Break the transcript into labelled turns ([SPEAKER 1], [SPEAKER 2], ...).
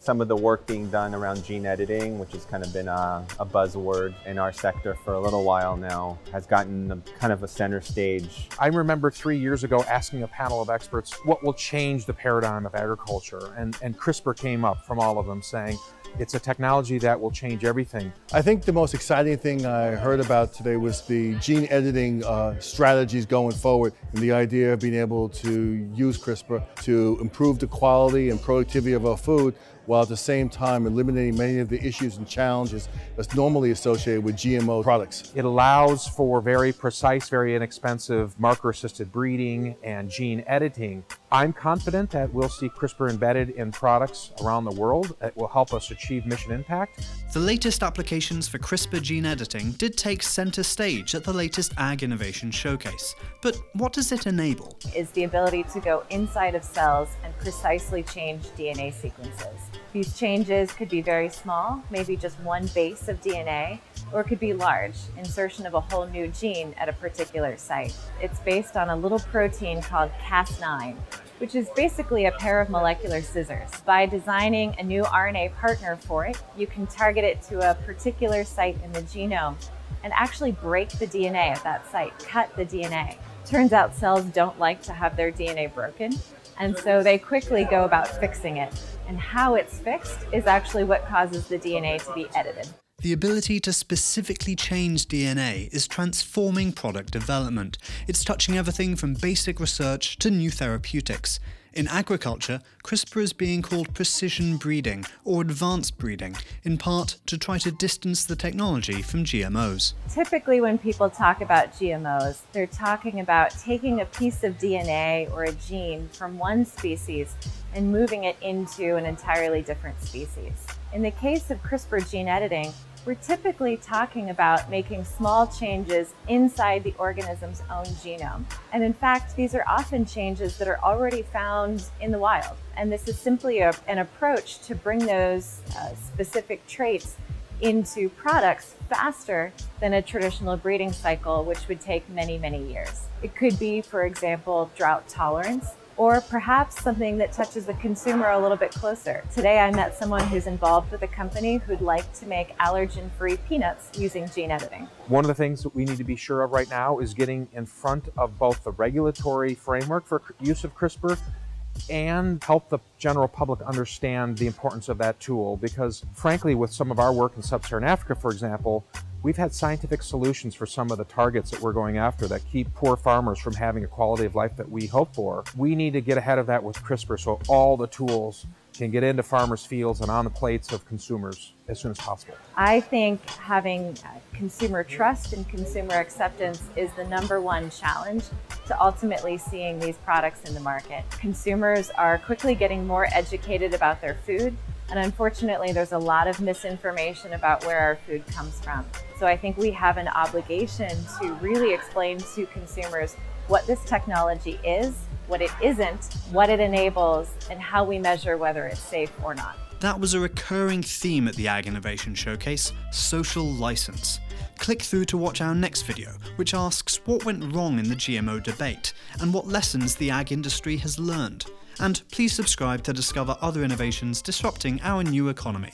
[SPEAKER 1] Some of the work being done around gene editing, which has kind of been a, a buzzword in our sector for a little while now, has gotten a, kind of a center stage.
[SPEAKER 2] I remember three years ago asking a panel of experts what will change the paradigm of agriculture, and, and CRISPR came up from all of them saying, it's a technology that will change everything.
[SPEAKER 3] I think the most exciting thing I heard about today was the gene editing uh, strategies going forward and the idea of being able to use CRISPR to improve the quality and productivity of our food while at the same time eliminating many of the issues and challenges that's normally associated with GMO products.
[SPEAKER 2] It allows for very precise, very inexpensive marker-assisted breeding and gene editing. I'm confident that we'll see CRISPR embedded in products around the world that will help us achieve mission impact.
[SPEAKER 4] The latest applications for CRISPR gene editing did take center stage at the latest Ag Innovation Showcase. But what does it enable?
[SPEAKER 5] Is the ability to go inside of cells and precisely change DNA sequences. These changes could be very small, maybe just one base of DNA, or it could be large, insertion of a whole new gene at a particular site. It's based on a little protein called Cas9, which is basically a pair of molecular scissors. By designing a new RNA partner for it, you can target it to a particular site in the genome and actually break the DNA at that site, cut the DNA. Turns out cells don't like to have their DNA broken, and so they quickly go about fixing it. And how it's fixed is actually what causes the DNA to be edited.
[SPEAKER 4] The ability to specifically change DNA is transforming product development. It's touching everything from basic research to new therapeutics. In agriculture, CRISPR is being called precision breeding or advanced breeding, in part to try to distance the technology from GMOs.
[SPEAKER 5] Typically, when people talk about GMOs, they're talking about taking a piece of DNA or a gene from one species and moving it into an entirely different species. In the case of CRISPR gene editing, we're typically talking about making small changes inside the organism's own genome. And in fact, these are often changes that are already found in the wild. And this is simply a, an approach to bring those uh, specific traits into products faster than a traditional breeding cycle, which would take many, many years. It could be, for example, drought tolerance or perhaps something that touches the consumer a little bit closer. Today I met someone who's involved with a company who'd like to make allergen-free peanuts using gene editing.
[SPEAKER 2] One of the things that we need to be sure of right now is getting in front of both the regulatory framework for use of CRISPR and help the general public understand the importance of that tool because frankly with some of our work in sub-Saharan Africa for example we've had scientific solutions for some of the targets that we're going after that keep poor farmers from having a quality of life that we hope for. We need to get ahead of that with CRISPR so all the tools can get into farmers' fields and on the plates of consumers as soon as possible.
[SPEAKER 5] I think having uh, consumer trust and consumer acceptance is the number one challenge to ultimately seeing these products in the market. Consumers are quickly getting more educated about their food, and unfortunately, there's a lot of misinformation about where our food comes from. So I think we have an obligation to really explain to consumers what this technology is, what it isn't, what it enables, and how we measure whether it's safe or not.
[SPEAKER 4] That was a recurring theme at the Ag Innovation Showcase, social license. Click through to watch our next video, which asks what went wrong in the GMO debate and what lessons the ag industry has learned. And please subscribe to discover other innovations disrupting our new economy.